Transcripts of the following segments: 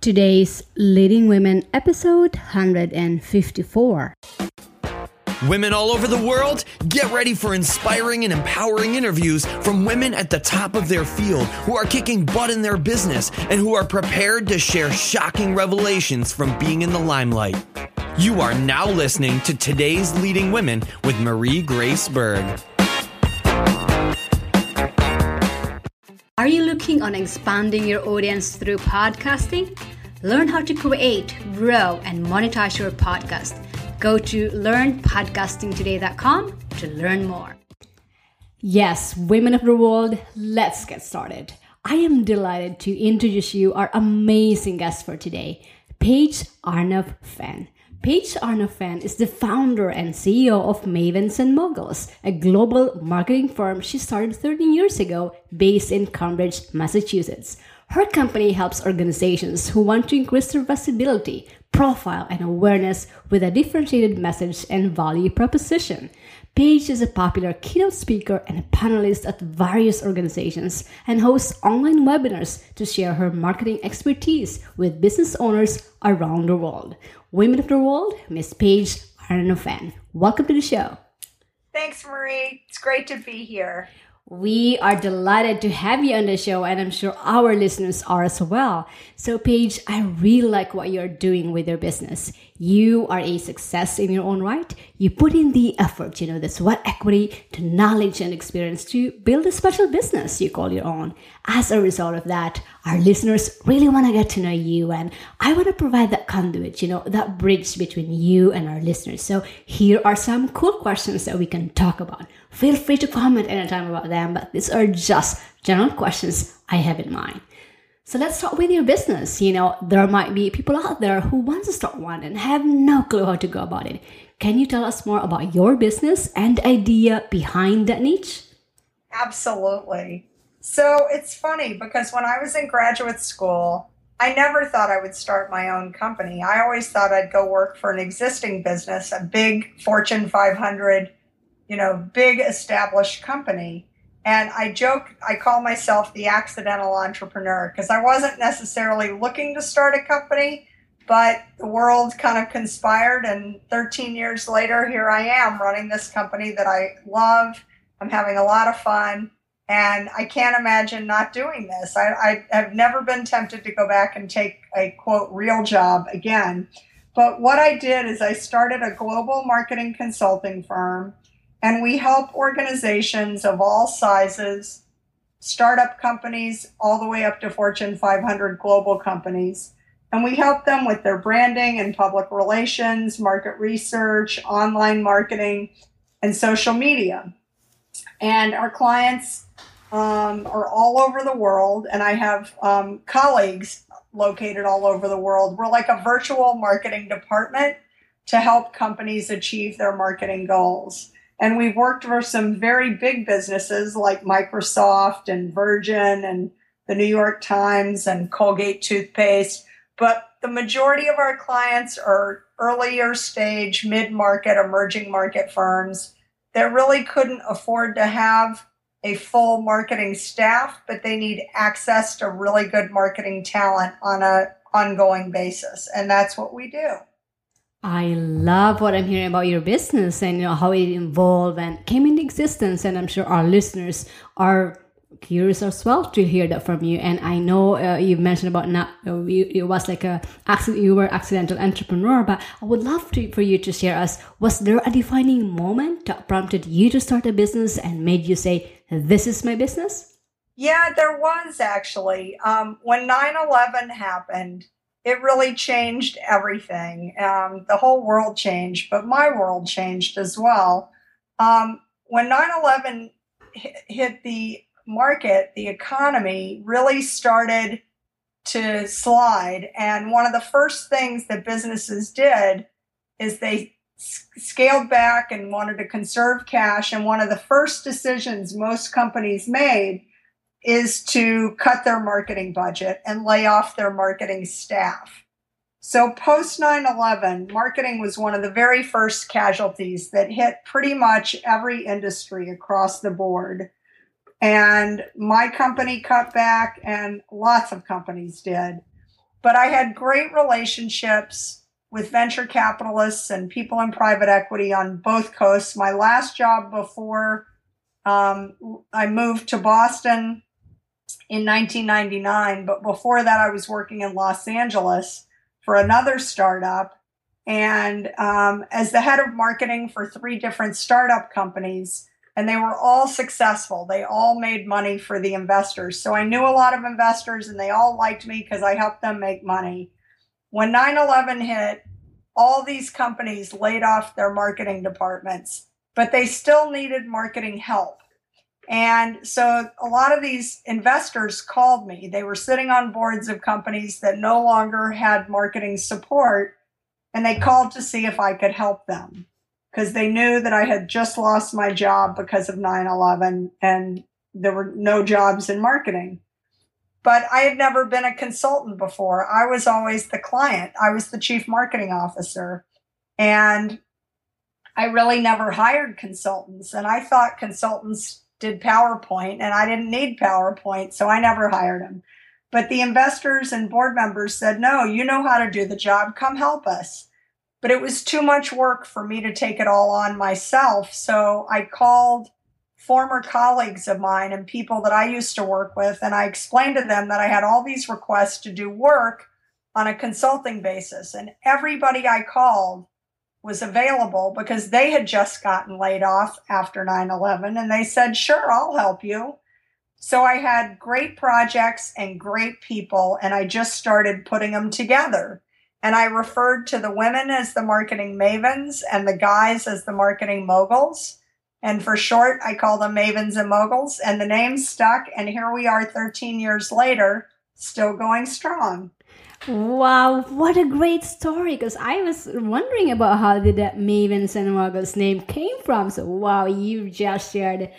Today's Leading Women episode 154. Women all over the world, get ready for inspiring and empowering interviews from women at the top of their field who are kicking butt in their business and who are prepared to share shocking revelations from being in the limelight. You are now listening to today's Leading Women with Marie Grace Berg. Are you looking on expanding your audience through podcasting? Learn how to create, grow, and monetize your podcast Go to learnpodcastingtoday.com to learn more. Yes, women of the world, let's get started. I am delighted to introduce you our amazing guest for today, Paige Arnof Fenn. Paige Arnof Fenn is the founder and CEO of Mavens and Moguls, a global marketing firm she started 13 years ago based in Cambridge, Massachusetts. Her company helps organizations who want to increase their visibility, profile, and awareness with a differentiated message and value proposition. Paige is a popular keynote speaker and a panelist at various organizations and hosts online webinars to share her marketing expertise with business owners around the world. Women of the World, Miss Paige Arnof Fenn. Welcome to the show. Thanks, Marie. It's great to be here. We are delighted to have you on the show, and I'm sure our listeners are as well. So, Paige, I really like what you're doing with your business. You are a success in your own right. You put in the effort, you know, the sweat equity to knowledge and experience to build a special business you call your own. As a result of that, our listeners really want to get to know you, and I want to provide that conduit, you know, that bridge between you and our listeners. So, here are some cool questions that we can talk about. Feel free to comment anytime about them, but these are just general questions I have in mind. So let's start with your business. You know, there might be people out there who want to start one and have no clue how to go about it. Can you tell us more about your business and idea behind that niche? Absolutely. So it's funny because when I was in graduate school, I never thought I would start my own company. I always thought I'd go work for an existing business, a big Fortune 500 you know, big established company. And I joke, I call myself the accidental entrepreneur because I wasn't necessarily looking to start a company, but the world kind of conspired. And 13 years later, here I am running this company that I love. I'm having a lot of fun. And I can't imagine not doing this. I, I have never been tempted to go back and take a quote real job again. But what I did is I started a global marketing consulting firm and we help organizations of all sizes, startup companies, all the way up to Fortune 500 global companies. And we help them with their branding and public relations, market research, online marketing, and social media. And our clients um, are all over the world, and I have um, colleagues located all over the world. We're like a virtual marketing department to help companies achieve their marketing goals. And we've worked for some very big businesses like Microsoft and Virgin and the New York Times and Colgate toothpaste. But the majority of our clients are earlier stage, mid market, emerging market firms that really couldn't afford to have a full marketing staff, but they need access to really good marketing talent on a ongoing basis. And that's what we do. I love what I'm hearing about your business and you know how it evolved and came into existence. And I'm sure our listeners are curious as well to hear that from you. And I know uh, you mentioned about not uh, it was like a accident. You were accidental entrepreneur, but I would love to, for you to share us. Was there a defining moment that prompted you to start a business and made you say, "This is my business"? Yeah, there was actually. Um, when 9/11 happened it really changed everything. Um, the whole world changed, but my world changed as well. Um, when 9 11 hit the market, the economy really started to slide. And one of the first things that businesses did is they scaled back and wanted to conserve cash. And one of the first decisions most companies made is to cut their marketing budget and lay off their marketing staff. So, post 9 11, marketing was one of the very first casualties that hit pretty much every industry across the board. And my company cut back, and lots of companies did. But I had great relationships with venture capitalists and people in private equity on both coasts. My last job before um, I moved to Boston in 1999, but before that, I was working in Los Angeles for another startup. And um, as the head of marketing for three different startup companies, and they were all successful. They all made money for the investors. So I knew a lot of investors and they all liked me because I helped them make money. When 9 11 hit, all these companies laid off their marketing departments, but they still needed marketing help. And so a lot of these investors called me. They were sitting on boards of companies that no longer had marketing support, and they called to see if I could help them because they knew that I had just lost my job because of 9 11 and there were no jobs in marketing. But I had never been a consultant before. I was always the client, I was the chief marketing officer. And I really never hired consultants. And I thought consultants did PowerPoint and I didn't need PowerPoint, so I never hired him. But the investors and board members said, no, you know how to do the job. Come help us. But it was too much work for me to take it all on myself. So I called former colleagues of mine and people that I used to work with, and I explained to them that I had all these requests to do work on a consulting basis. And everybody I called was available because they had just gotten laid off after 9 11 and they said, Sure, I'll help you. So I had great projects and great people, and I just started putting them together. And I referred to the women as the marketing mavens and the guys as the marketing moguls. And for short, I call them mavens and moguls. And the name stuck. And here we are 13 years later, still going strong. Wow, what a great story! Because I was wondering about how did that Mavens and name came from. So wow, you just shared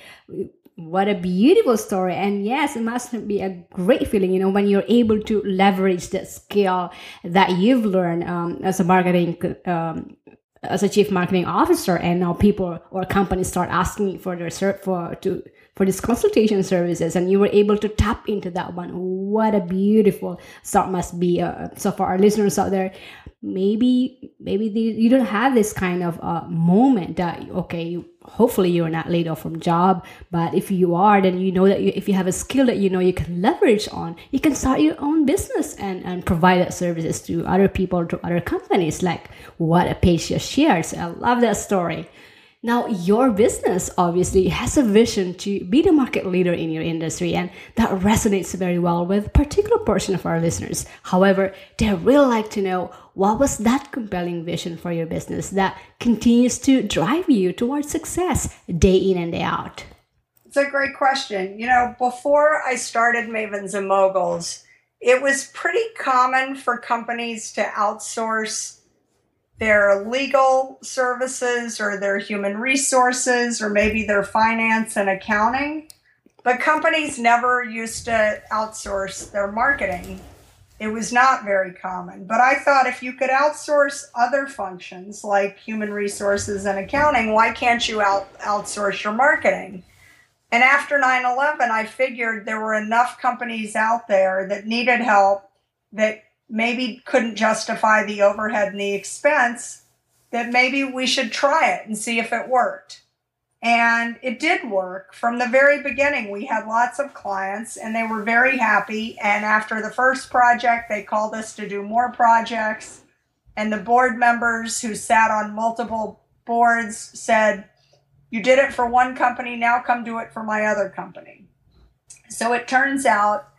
what a beautiful story and yes it must be a great feeling you know when you're able to leverage the skill that you've learned um, as a marketing um, as a chief marketing officer and now people or companies start asking for their for to for these consultation services and you were able to tap into that one. What a beautiful start must be uh, so for our listeners out there maybe maybe the, you don't have this kind of uh, moment that okay you, hopefully you're not laid off from job but if you are then you know that you, if you have a skill that you know you can leverage on you can start your own business and, and provide that services to other people to other companies. Like what a Paige just shared. I love that story now, your business obviously has a vision to be the market leader in your industry, and that resonates very well with a particular portion of our listeners. However, they really like to know what was that compelling vision for your business that continues to drive you towards success day in and day out? It's a great question. You know, before I started Mavens and Moguls, it was pretty common for companies to outsource their legal services or their human resources or maybe their finance and accounting. But companies never used to outsource their marketing. It was not very common. But I thought if you could outsource other functions like human resources and accounting, why can't you out, outsource your marketing? And after 9 11, I figured there were enough companies out there that needed help that maybe couldn't justify the overhead and the expense, that maybe we should try it and see if it worked. And it did work. From the very beginning, we had lots of clients and they were very happy. And after the first project, they called us to do more projects. And the board members who sat on multiple boards said, You did it for one company, now come do it for my other company. So it turns out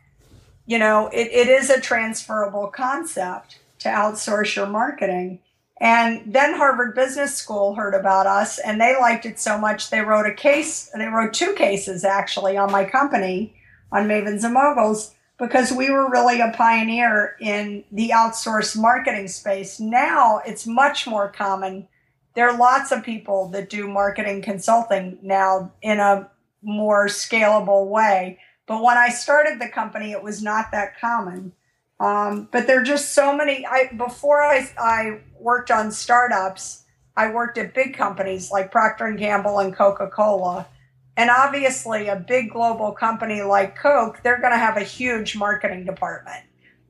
you know, it, it is a transferable concept to outsource your marketing. And then Harvard Business School heard about us and they liked it so much they wrote a case, they wrote two cases actually on my company, on Mavens and Moguls, because we were really a pioneer in the outsourced marketing space. Now it's much more common. There are lots of people that do marketing consulting now in a more scalable way. But when I started the company, it was not that common. Um, but there are just so many. I before I, I worked on startups, I worked at big companies like Procter and Gamble and Coca Cola, and obviously a big global company like Coke, they're going to have a huge marketing department.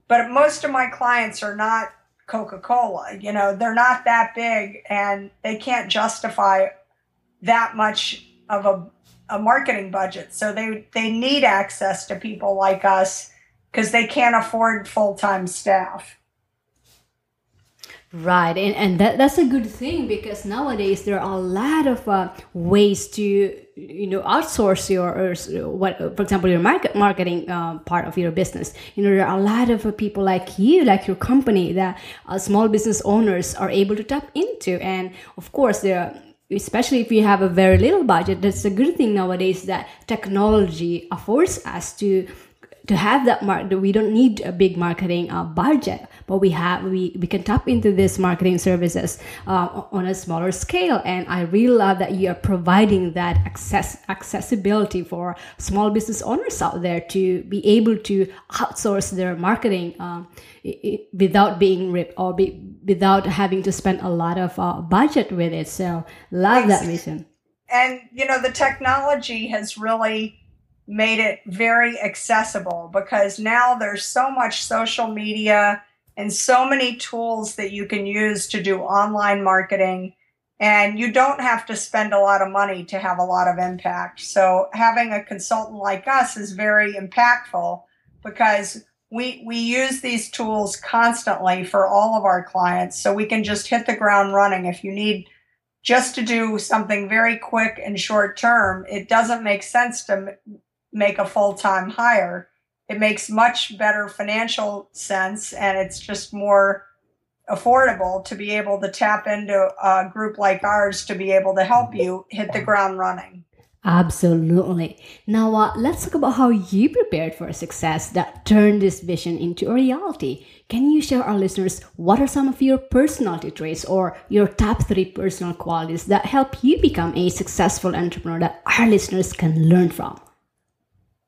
but most of my clients are not Coca Cola. You know, they're not that big and they can't justify that much of a, a marketing budget. So they, they need access to people like us because they can't afford full time staff. Right, and, and that, that's a good thing because nowadays there are a lot of uh, ways to you know outsource your or what for example your market marketing uh, part of your business. You know there are a lot of people like you, like your company, that uh, small business owners are able to tap into, and of course there. Especially if you have a very little budget that's a good thing nowadays that technology affords us to to have that mark we don't need a big marketing uh, budget but we have we, we can tap into this marketing services uh, on a smaller scale. And i really love that you are providing that access accessibility for small business owners out there to be able to outsource their marketing it, without being ripped or be, without having to spend a lot of uh, budget with it. So love that vision and you know the technology has really made it very accessible because now there's so much social media and so many tools that you can use to do online marketing. And you don't have to spend a lot of money to have a lot of impact. So having a consultant like us is very impactful because we we use these tools constantly for all of our clients. So we can just hit the ground running. If you need just to do something very quick and short term it doesn't make sense to make a full time hire. It makes much better financial sense and it's just more affordable to be able to tap into a group like ours to be able to help you hit the ground running. Absolutely. Now, uh, let's talk about how you prepared for success that turned this vision into a reality. Can you share our listeners what are some of your personality traits or your top three personal qualities that help you become a successful entrepreneur that our listeners can learn from?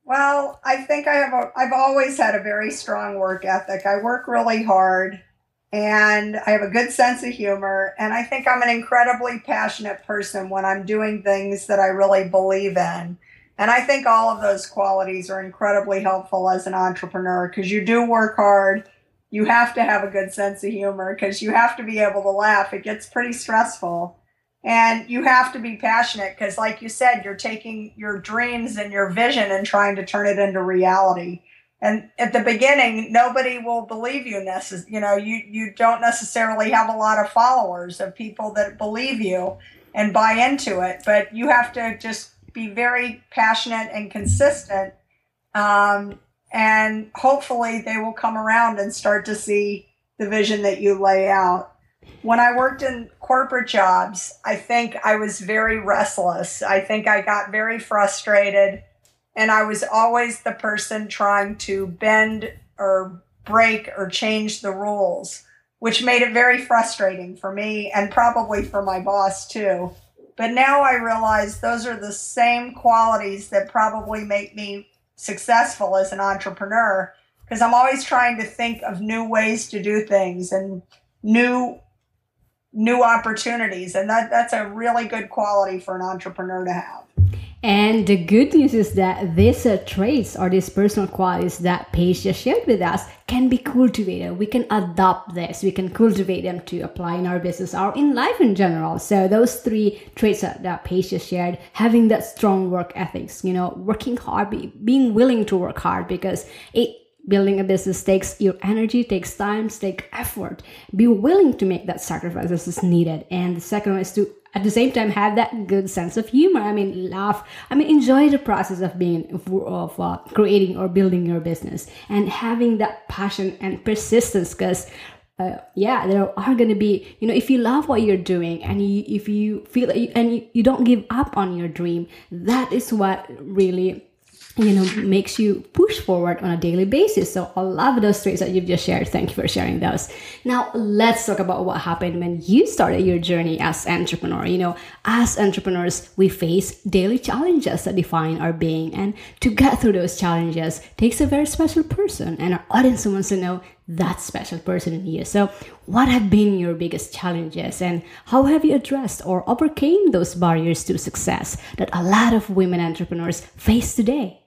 Well, I think I have a, I've always had a very strong work ethic. I work really hard and I have a good sense of humor and I think I'm an incredibly passionate person when I'm doing things that I really believe in. And I think all of those qualities are incredibly helpful as an entrepreneur because you do work hard. You have to have a good sense of humor because you have to be able to laugh. It gets pretty stressful. And you have to be passionate because, like you said, you're taking your dreams and your vision and trying to turn it into reality. And at the beginning, nobody will believe you. Necess- you know, you you don't necessarily have a lot of followers of people that believe you and buy into it. But you have to just be very passionate and consistent, um, and hopefully, they will come around and start to see the vision that you lay out when I worked in corporate jobs, I think I was very restless. I think I got very frustrated, and I was always the person trying to bend or break or change the rules, which made it very frustrating for me and probably for my boss too. But now I realize those are the same qualities that probably make me successful as an entrepreneur because I'm always trying to think of new ways to do things and new new opportunities and that that's a really good quality for an entrepreneur to have and the good news is that these uh, traits or these personal qualities that Paige just shared with us can be cultivated. We can adopt this. We can cultivate them to apply in our business or in life in general. So those three traits that, that Paige just shared, having that strong work ethics, you know, working hard, be, being willing to work hard because it building a business takes your energy takes time takes effort. Be willing to make that sacrifices as is needed. And the second one is to at the same time have that good sense of humor. I mean laugh. I mean enjoy the process of being of uh, creating or building your business and having that passion and persistence because uh, yeah there are going to be you know if you love what you're doing and you, if you feel and you, you don't give up on your dream that is what really you know makes you push forward on a daily basis. So i love those traits that you've just shared. Thank you for sharing those. Now let's talk about what happened when you started your journey as entrepreneur. You know as entrepreneurs we face daily challenges that define our being. And to get through those challenges takes a very special person and our audience wants to know that special person in you. So what have been your biggest challenges and how have you addressed or overcame those barriers to success that a lot of women entrepreneurs face today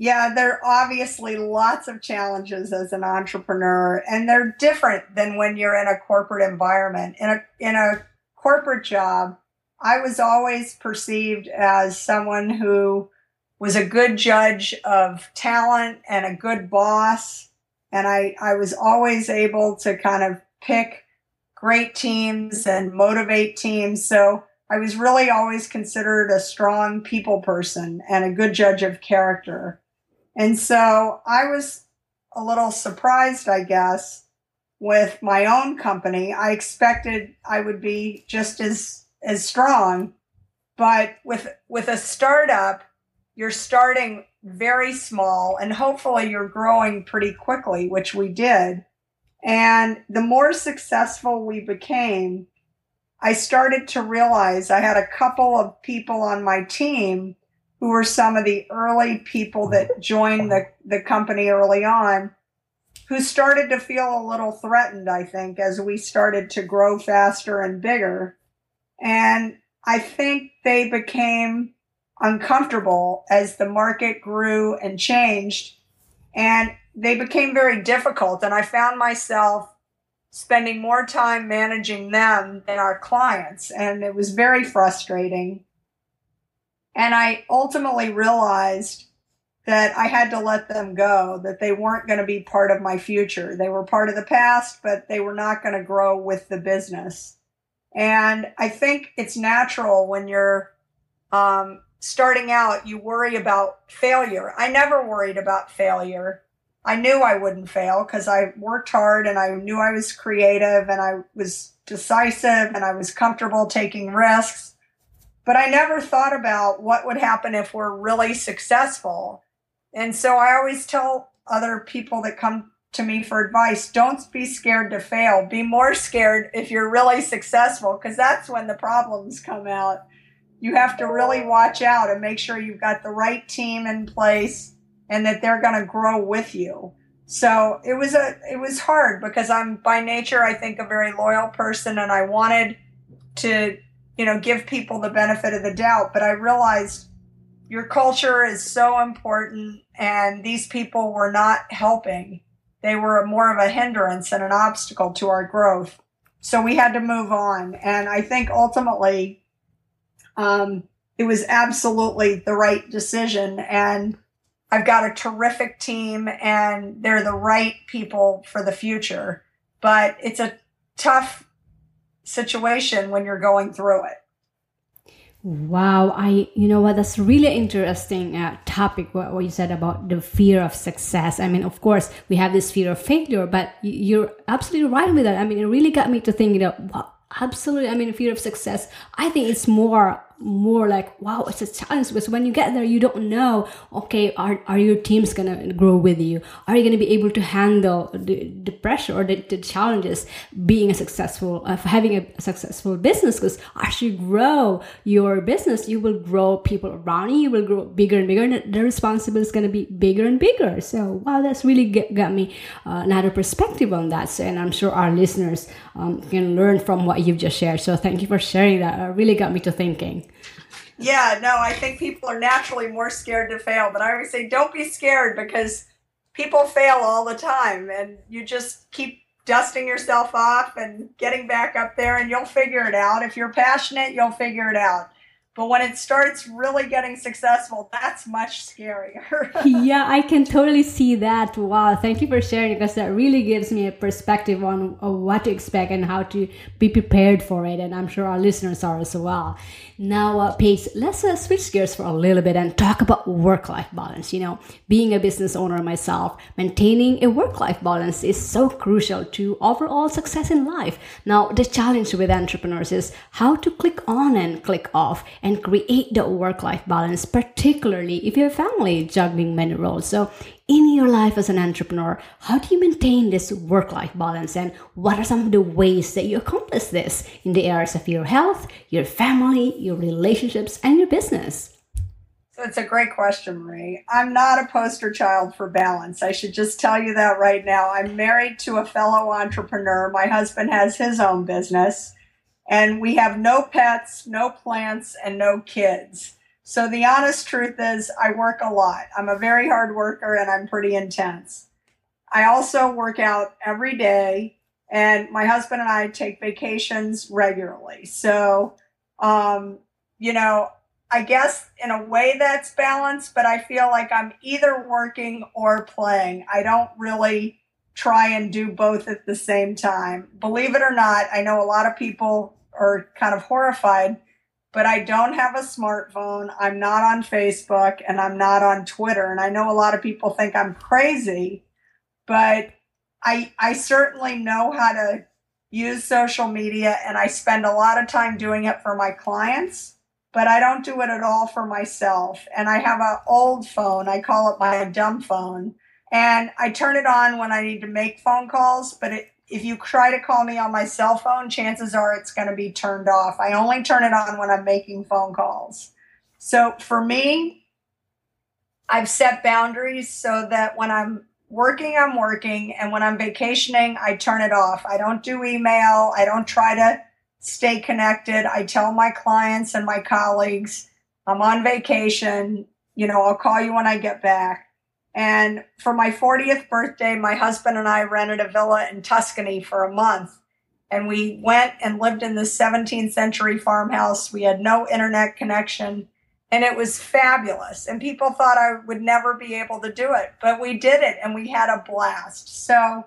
Yeah, there are obviously lots of challenges as an entrepreneur, and they're different than when you're in a corporate environment. In a in a corporate job, I was always perceived as someone who was a good judge of talent and a good boss. And I, I was always able to kind of pick great teams and motivate teams. So I was really always considered a strong people person and a good judge of character. And so I was a little surprised, I guess, with my own company. I expected I would be just as as strong, but with with a startup, you're starting very small and hopefully you're growing pretty quickly, which we did. And the more successful we became, I started to realize I had a couple of people on my team who were some of the early people that joined the, the company early on, who started to feel a little threatened, I think, as we started to grow faster and bigger. And I think they became uncomfortable as the market grew and changed. And they became very difficult. And I found myself spending more time managing them than our clients. And it was very frustrating. And I ultimately realized that I had to let them go, that they weren't going to be part of my future. They were part of the past, but they were not going to grow with the business. And I think it's natural when you're um, starting out, you worry about failure. I never worried about failure. I knew I wouldn't fail because I worked hard and I knew I was creative and I was decisive and I was comfortable taking risks. But I never thought about what would happen if we're really successful. And so I always tell other people that come to me for advice don't be scared to fail. Be more scared if you're really successful, because that's when the problems come out. You have to really watch out and make sure you've got the right team in place and that they're going to grow with you. So it was a it was hard because I'm by nature I think a very loyal person and I wanted to you know, give people the benefit of the doubt. But I realized your culture is so important, and these people were not helping. They were more of a hindrance and an obstacle to our growth. So we had to move on. And I think ultimately, um, it was absolutely the right decision. And I've got a terrific team, and they're the right people for the future. But it's a tough situation when you're going through it. Wow, I you know what that's really interesting uh, topic what, what you said about the fear of success. I mean, of course, we have this fear of failure, but you're absolutely right with that. I mean, it really got me to thinking that wow, absolutely. I mean, fear of success. I think it's more more like wow it's a challenge because when you get there you don't know okay are, are your teams gonna grow with you? Are you gonna be able to handle the, the pressure or the, the challenges being a successful of uh, having a successful business? Because as you grow your business you will grow people around you you will grow bigger and bigger and the responsibility is gonna be bigger and bigger. So wow that's really get, got me uh, another perspective on that. So, and i'm sure our listeners um, can learn from what you've just shared. So thank you for sharing that. It really got me to thinking yeah, no, I think people are naturally more scared to fail, but I always say don't be scared because people fail all the time and you just keep dusting yourself off and getting back up there and you'll figure it out. If you're passionate, you'll figure it out. But when it starts really getting successful, that's much scarier. yeah, I can totally see that. Wow, thank you for sharing because that really gives me a perspective on, on what to expect and how to be prepared for it. And I'm sure our listeners are as well. Now, uh, Paige, let's uh, switch gears for a little bit and talk about work life balance. You know, being a business owner myself, maintaining a work life balance is so crucial to overall success in life. Now, the challenge with entrepreneurs is how to click on and click off and create the work life balance, particularly if you have family juggling many roles. So, in your life as an entrepreneur, how do you maintain this work life balance? And what are some of the ways that you accomplish this in the areas of your health, your family, your relationships, and your business? So it's a great question, Marie. I'm not a poster child for balance. I should just tell you that right now. I'm married to a fellow entrepreneur. My husband has his own business, and we have no pets, no plants, and no kids. So the honest truth is, I work a lot. I'm a very hard worker and I'm pretty intense. I also work out every day, and my husband and I take vacations regularly. So, um, you know, I guess in a way that's balanced, but I feel like I'm either working or playing. I don't really try and do both at the same time. Believe it or not, I know a lot of people are kind of horrified, but I don't have a smartphone. I'm not on Facebook and I'm not on Twitter. And I know a lot of people think I'm crazy, but I I certainly know how to use social media and I spend a lot of time doing it for my clients but I don't do it at all for myself. And I have an old phone. I call it my dumb phone. And I turn it on when I need to make phone calls. But it, if you try to call me on my cell phone, chances are it's going to be turned off. I only turn it on when I'm making phone calls. So for me, I've set boundaries so that when I'm working, I'm working. And when I'm vacationing, I turn it off. I don't do email. I don't try to stay connected. I tell my clients and my colleagues, I'm on vacation. You know, I'll call you when I get back. And for my 40th birthday, my husband and I rented a villa in Tuscany for a month. And we went and lived in this 17th century farmhouse. We had no internet connection and it was fabulous. And people thought I would never be able to do it, but we did it and we had a blast. So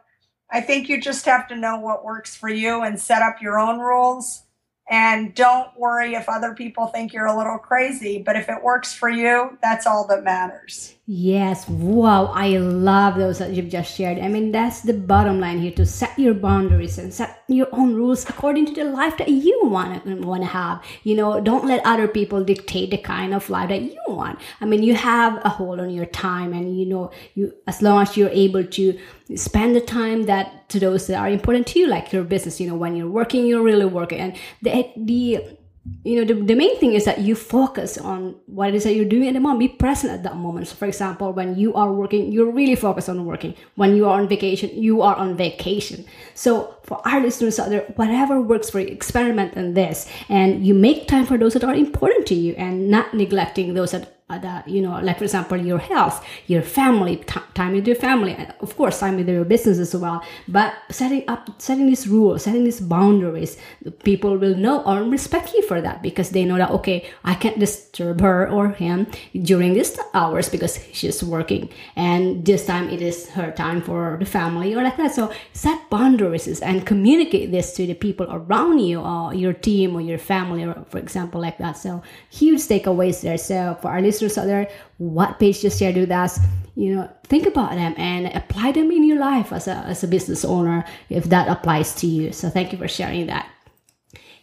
I think you just have to know what works for you and set up your own rules. And don't worry if other people think you're a little crazy, but if it works for you, that's all that matters. Yes, wow, I love those that you've just shared. I mean, that's the bottom line here to set your boundaries and set your own rules according to the life that you want to want to have. You know, don't let other people dictate the kind of life that you want. I mean, you have a hold on your time, and you know, you as long as you're able to spend the time that to those that are important to you, like your business. You know, when you're working, you're really working, and the the you know the, the main thing is that you focus on what it is that you're doing at the moment. Be present at that moment. So for example when you are working you're really focused on working. When you are on vacation you are on vacation. So for our listeners out there whatever works for you experiment in this. And you make time for those that are important to you and not neglecting those that that you know like for example your health your family t- time with your family of course time with your business as well. But setting up setting these rules setting these boundaries people will know or respect you for that because they know that okay i can't disturb her or him during these hours because she's working and this time it is her time for the family or like that. So set boundaries and communicate this to the people around you or your team or your family or for example like that. So huge takeaways there. So for our listeners out there, what Paige just shared with us, you know, think about them and apply them in your life as a, as a business owner if that applies to you. So thank you for sharing that.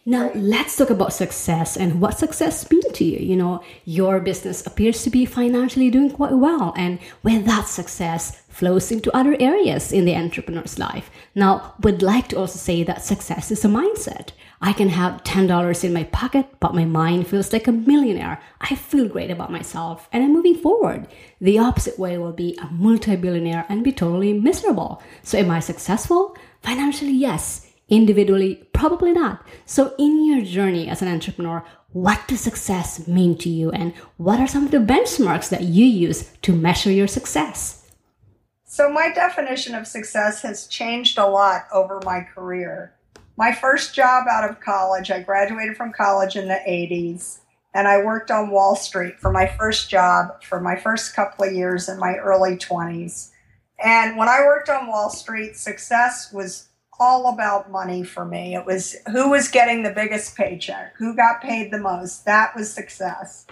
Now, let's talk about success and what success means to you. You know, your business appears to be financially doing quite well, and with that success flows into other areas in the entrepreneur's life. Now, would like to also say that success is a mindset. I can have $10 in my pocket, but my mind feels like a millionaire. I feel great about myself and I'm moving forward. The opposite way will be a multi billionaire and be totally miserable. So, am I successful? Financially, yes. Individually, probably not. So, in your journey as an entrepreneur, what does success mean to you and what are some of the benchmarks that you use to measure your success? So, my definition of success has changed a lot over my career my first job out of college, I graduated from college in the 80s, and I worked on Wall Street for my first job for my first couple of years in my early 20s. And when I worked on Wall Street, success was all about money for me. It was who was getting the biggest paycheck, who got paid the most. That was success.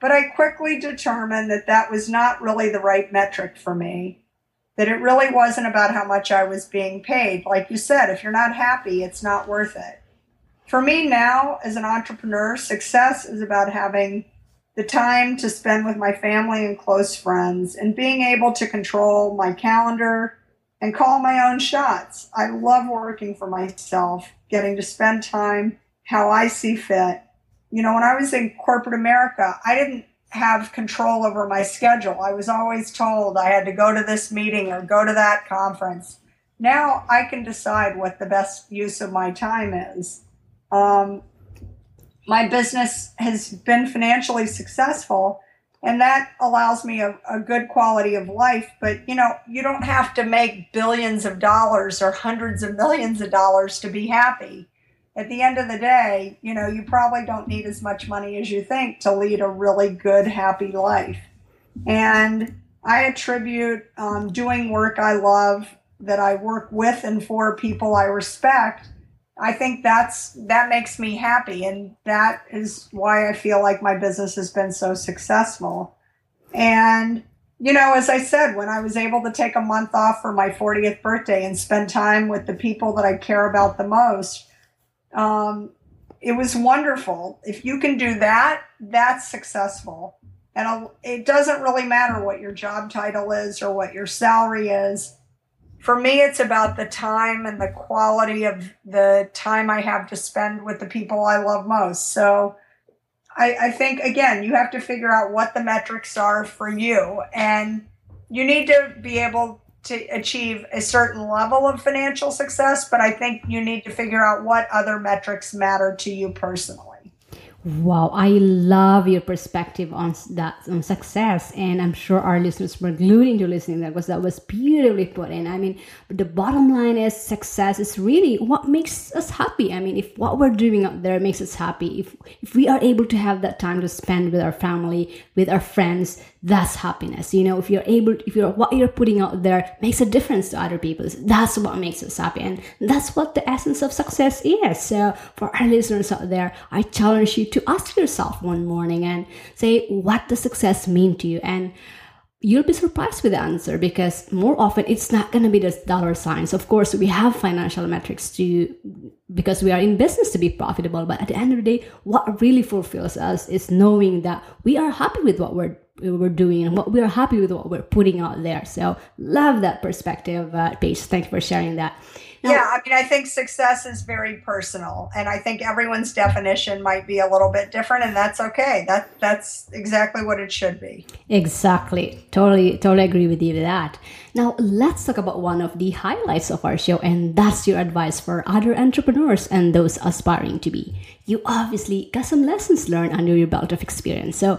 But I quickly determined that that was not really the right metric for me that it really wasn't about how much I was being paid. Like you said, if you're not happy, it's not worth it. For me now, as an entrepreneur, success is about having the time to spend with my family and close friends and being able to control my calendar and call my own shots. I love working for myself, getting to spend time how I see fit. You know, when I was in corporate America, I didn't have control over my schedule. I was always told I had to go to this meeting or go to that conference. Now I can decide what the best use of my time is. Um, my business has been financially successful and that allows me a, a, good quality of life but you know you don't have to make billions of dollars or hundreds of millions of dollars to be happy. At the end of the day you know you probably don't need as much money as you think to lead a really good happy life. And i attribute um, doing work i love that i work with and for people i respect I think that's that makes me happy and that is why I feel like my business has been so successful. And you know, as I said, when I was able to take a month off for my 40th birthday and spend time with the people that I care about the most, um, it was wonderful. If you can do that, that's successful. And it doesn't really matter what your job title is or what your salary is for me, it's about the time and the quality of the time I have to spend with the people I love most. So I, I think, again, you have to figure out what the metrics are for you. And you need to be able to achieve a certain level of financial success, but I think you need to figure out what other metrics matter to you personally. Wow, I love your perspective on that on success, and I'm sure our listeners were glued into listening that because that was beautifully put in. I mean, the bottom line is success is really what makes us happy. I mean, if what we're doing out there makes us happy, if if we are able to have that time to spend with our family, with our friends, that's happiness. You know if you're able if you're what you're putting out there makes a difference to other people. That's what makes us happy and that's what the essence of success is. So for our listeners out there i challenge you to ask yourself one morning and say what does success mean to you? And you'll be surprised with the answer because more often it's not going to be the dollar signs. Of course, we have financial metrics to because we are in business to be profitable, but at the end of the day, what really fulfills us is knowing that we are happy with what we're we're doing and what we're happy with what we're putting out there. So love that perspective, uh, Paige. you for sharing that. Now, yeah, I mean, I think success is very personal, and I think everyone's definition might be a little bit different, and that's okay. That that's exactly what it should be. Exactly, totally, totally agree with you with that. Now let's talk about one of the highlights of our show, and that's your advice for other entrepreneurs and those aspiring to be. You obviously got some lessons learned under your belt of experience, so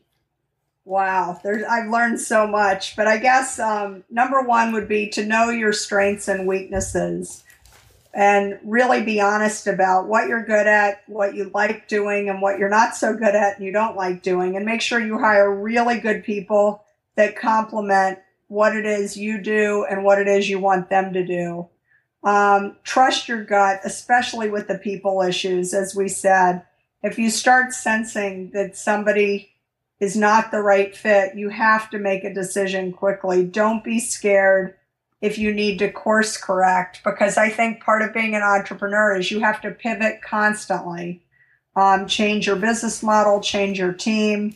Wow, there's I've learned so much, but I guess um, number one would be to know your strengths and weaknesses, and really be honest about what you're good at, what you like doing, and what you're not so good at and you don't like doing, and make sure you hire really good people that complement what it is you do and what it is you want them to do. Um, trust your gut, especially with the people issues, as we said. If you start sensing that somebody is not the right fit, you have to make a decision quickly. Don't be scared if you need to course correct, because I think part of being an entrepreneur is you have to pivot constantly, um, change your business model, change your team.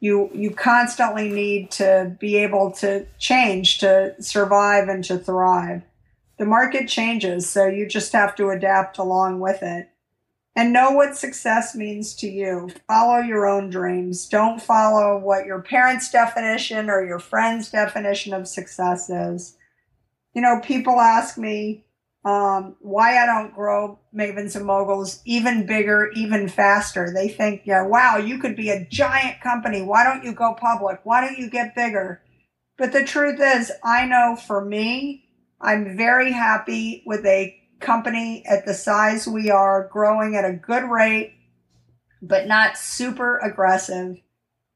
You you constantly need to be able to change to survive and to thrive. The market changes, so you just have to adapt along with it and know what success means to you. Follow your own dreams. Don't follow what your parents' definition or your friend's definition of success is. You know, people ask me um, why I don't grow Mavens and Moguls even bigger, even faster. They think, yeah, wow, you could be a giant company. Why don't you go public? Why don't you get bigger? But the truth is, I know for me, I'm very happy with a company at the size we are, growing at a good rate, but not super aggressive.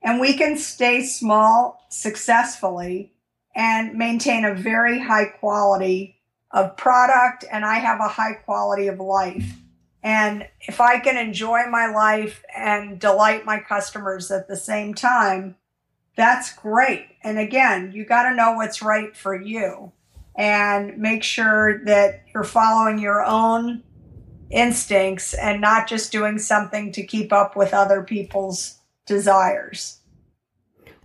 And we can stay small successfully and maintain a very high quality of product. And I have a high quality of life. And if I can enjoy my life and delight my customers at the same time, that's great. And again, you got to know what's right for you and make sure that you're following your own instincts and not just doing something to keep up with other people's desires.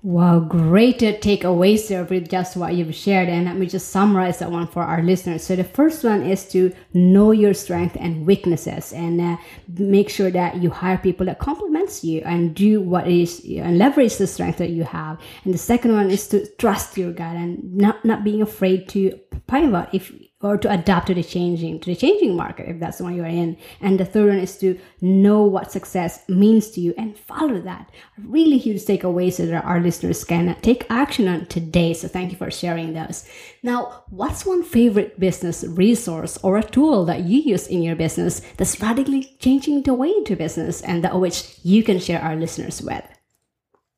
Wow, great takeaways there with just what you've shared. And let me just summarize that one for our listeners. So the first one is to know your strength and weaknesses and uh, make sure that you hire people that complements you and do what is and leverage the strength that you have. And the second one is to trust your gut and not, not being afraid to pivot if or to adapt to the changing to the changing market if that's the one you're in. And the third one is to know what success means to you and follow that. Really huge takeaways so that our listeners can take action on today. So thank you for sharing those. Now what's one favorite business resource or a tool that you use in your business that's radically changing the way do business and that which you can share our listeners with?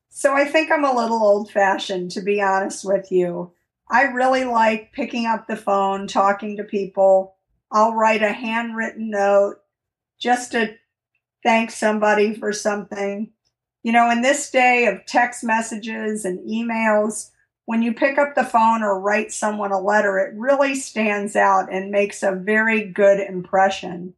So i think i'm a little old fashioned to be honest with you I really like picking up the phone, talking to people. I'll write a handwritten note just to thank somebody for something. You know, in this day of text messages and emails, when you pick up the phone or write someone a letter, it really stands out and makes a very good impression.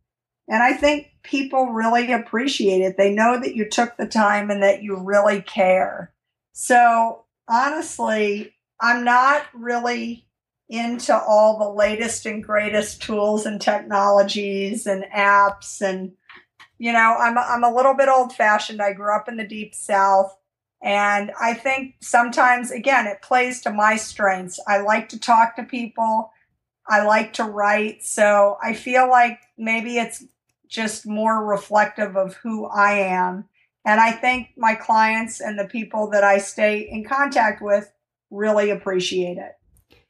And I think people really appreciate it. They know that you took the time and that you really care. So honestly, I'm not really into all the latest and greatest tools and technologies and apps and you know I'm I'm a little bit old fashioned. I grew up in the deep south and I think sometimes again it plays to my strengths. I like to talk to people. I like to write. So I feel like maybe it's just more reflective of who I am. And I think my clients and the people that I stay in contact with really appreciate it.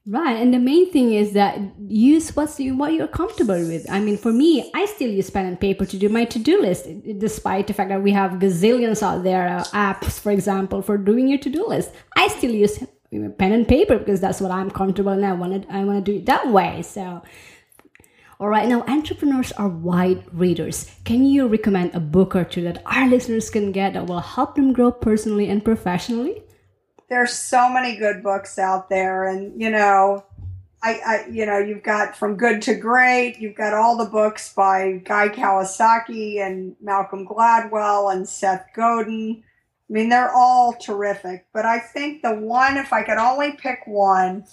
Right, and the main thing is that use what's you, what you're comfortable with. I mean, for me, I still use pen and paper to do my to-do list, despite the fact that we have gazillions out there uh, apps, for example, for doing your to-do list. I still use pen and paper because that's what I'm comfortable and I want to I want to do it that way. So, all right, now entrepreneurs are wide readers. Can you recommend a book or two that our listeners can get that will help them grow personally and professionally? There's so many good books out there and you know I, I, you know you've got from good to great you've got all the books by guy kawasaki and malcolm gladwell and seth godin. I mean they're all terrific but i think the one if i could only pick one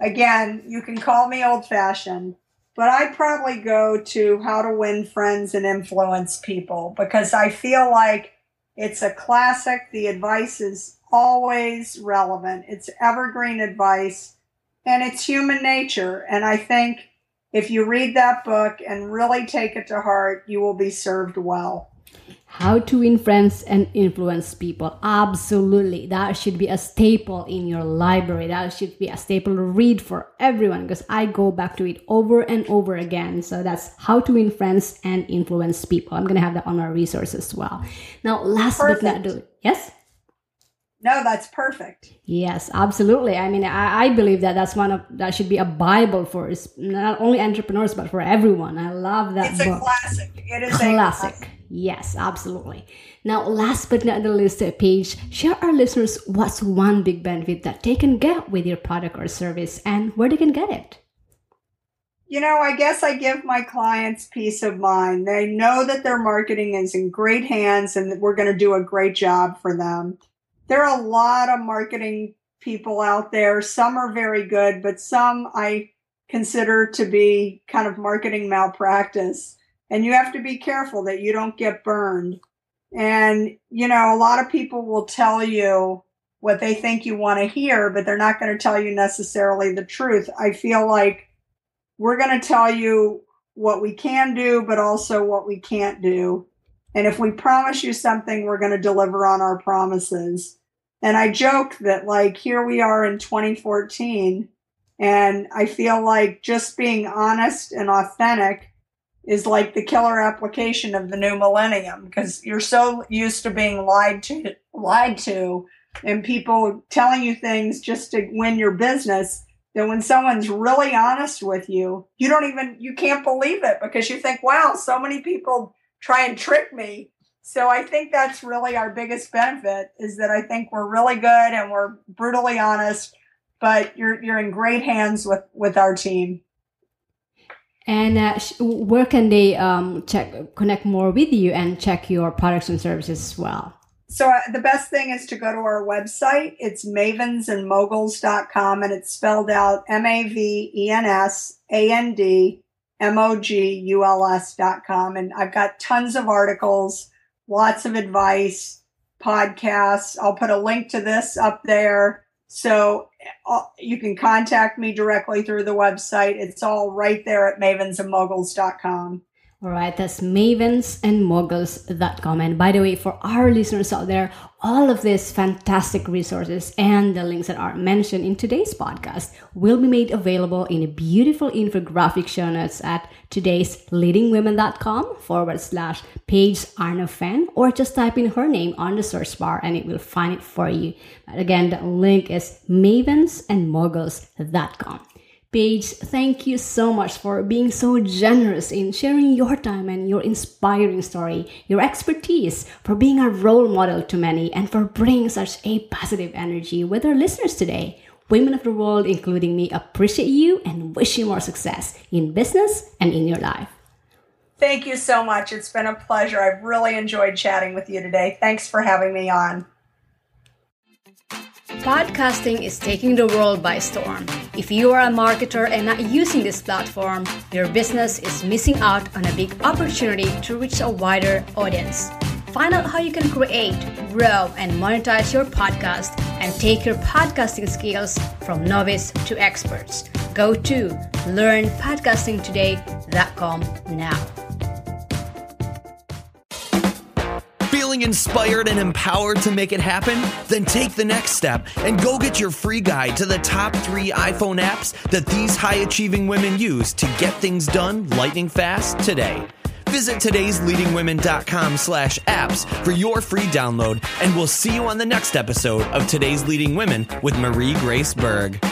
again you can call me old fashioned but i'd probably go to how to win friends and influence people because i feel like it's a classic. The advice is always relevant. It's evergreen advice and it's human nature. And I think if you read that book and really take it to heart, you will be served well. How to win friends and influence people. Absolutely. That should be a staple in your library. That should be a staple to read for everyone because I go back to it over and over again. So that's how to win friends and influence people. I'm going to have that on our resource as well. Now, last Perfect. but not least, yes? No, that's perfect. Yes, absolutely. I mean, I, I, believe that that's one of that should be a bible for not only entrepreneurs but for everyone. I love that. It's book. a classic. It is classic. a classic. Yes, absolutely. Now, last but not the least, Paige, share our listeners what's one big benefit that they can get with your product or service and where they can get it. You know, I guess I give my clients peace of mind. They know that their marketing is in great hands and that we're going to do a great job for them there are a lot of marketing people out there. Some are very good, but some I consider to be kind of marketing malpractice. And you have to be careful that you don't get burned. And, you know, a lot of people will tell you what they think you want to hear, but they're not going to tell you necessarily the truth. I feel like we're going to tell you what we can do, but also what we can't do. And if we promise you something, we're going to deliver on our promises. And I joke that, like, here we are in 2014, and I feel like just being honest and authentic is like the killer application of the new millennium because you're so used to being lied to, lied to, and people telling you things just to win your business that when someone's really honest with you, you don't even you can't believe it because you think, wow, so many people try and trick me so I think that's really our biggest benefit is that I think we're really good and we're brutally honest, but you're you're in great hands with with our team. And uh, where can they um, check connect more with you and check your products and services as well? So uh, the best thing is to go to our website. It's mavensandmoguls.com and it's spelled out M A V E N S A N D M O G U L S.com. And I've got tons of articles, lots of advice, podcasts. I'll put a link to this up there. So uh, you can contact me directly through the website. It's all right there at mavensandmoguls.com. Right, that's mavensandmoguls.com. And moguls.com. And by the way, for our listeners out there, all of these fantastic resources and the links that are mentioned in today's podcast will be made available in a beautiful infographic show notes at today's leadingwomen.com forward slash Paige Arno fan, or just type in her name on the search bar and it will find it for you. But again, the link is mavensandmoguls.com. Paige, thank you so much for being so generous in sharing your time and your inspiring story, your expertise, for being a role model to many, and for bringing such a positive energy with our listeners today. Women of the world, including me, appreciate you and wish you more success in business and in your life. Thank you so much. It's been a pleasure. I've really enjoyed chatting with you today. Thanks for having me on. Podcasting is taking the world by storm. If you are a marketer and not using this platform, your business is missing out on a big opportunity to reach a wider audience. Find out how you can create, grow, and monetize your podcast and take your podcasting skills from novice to experts. Go to learnpodcastingtoday.com now. Feeling inspired and empowered to make it happen? Then take the next step and go get your free guide to the top three iPhone apps that these high achieving women use to get things done lightning fast today. Visit today'sleadingwomen.com slash apps for your free download, and we'll see you on the next episode of Today's Leading Women with Marie Grace Berg.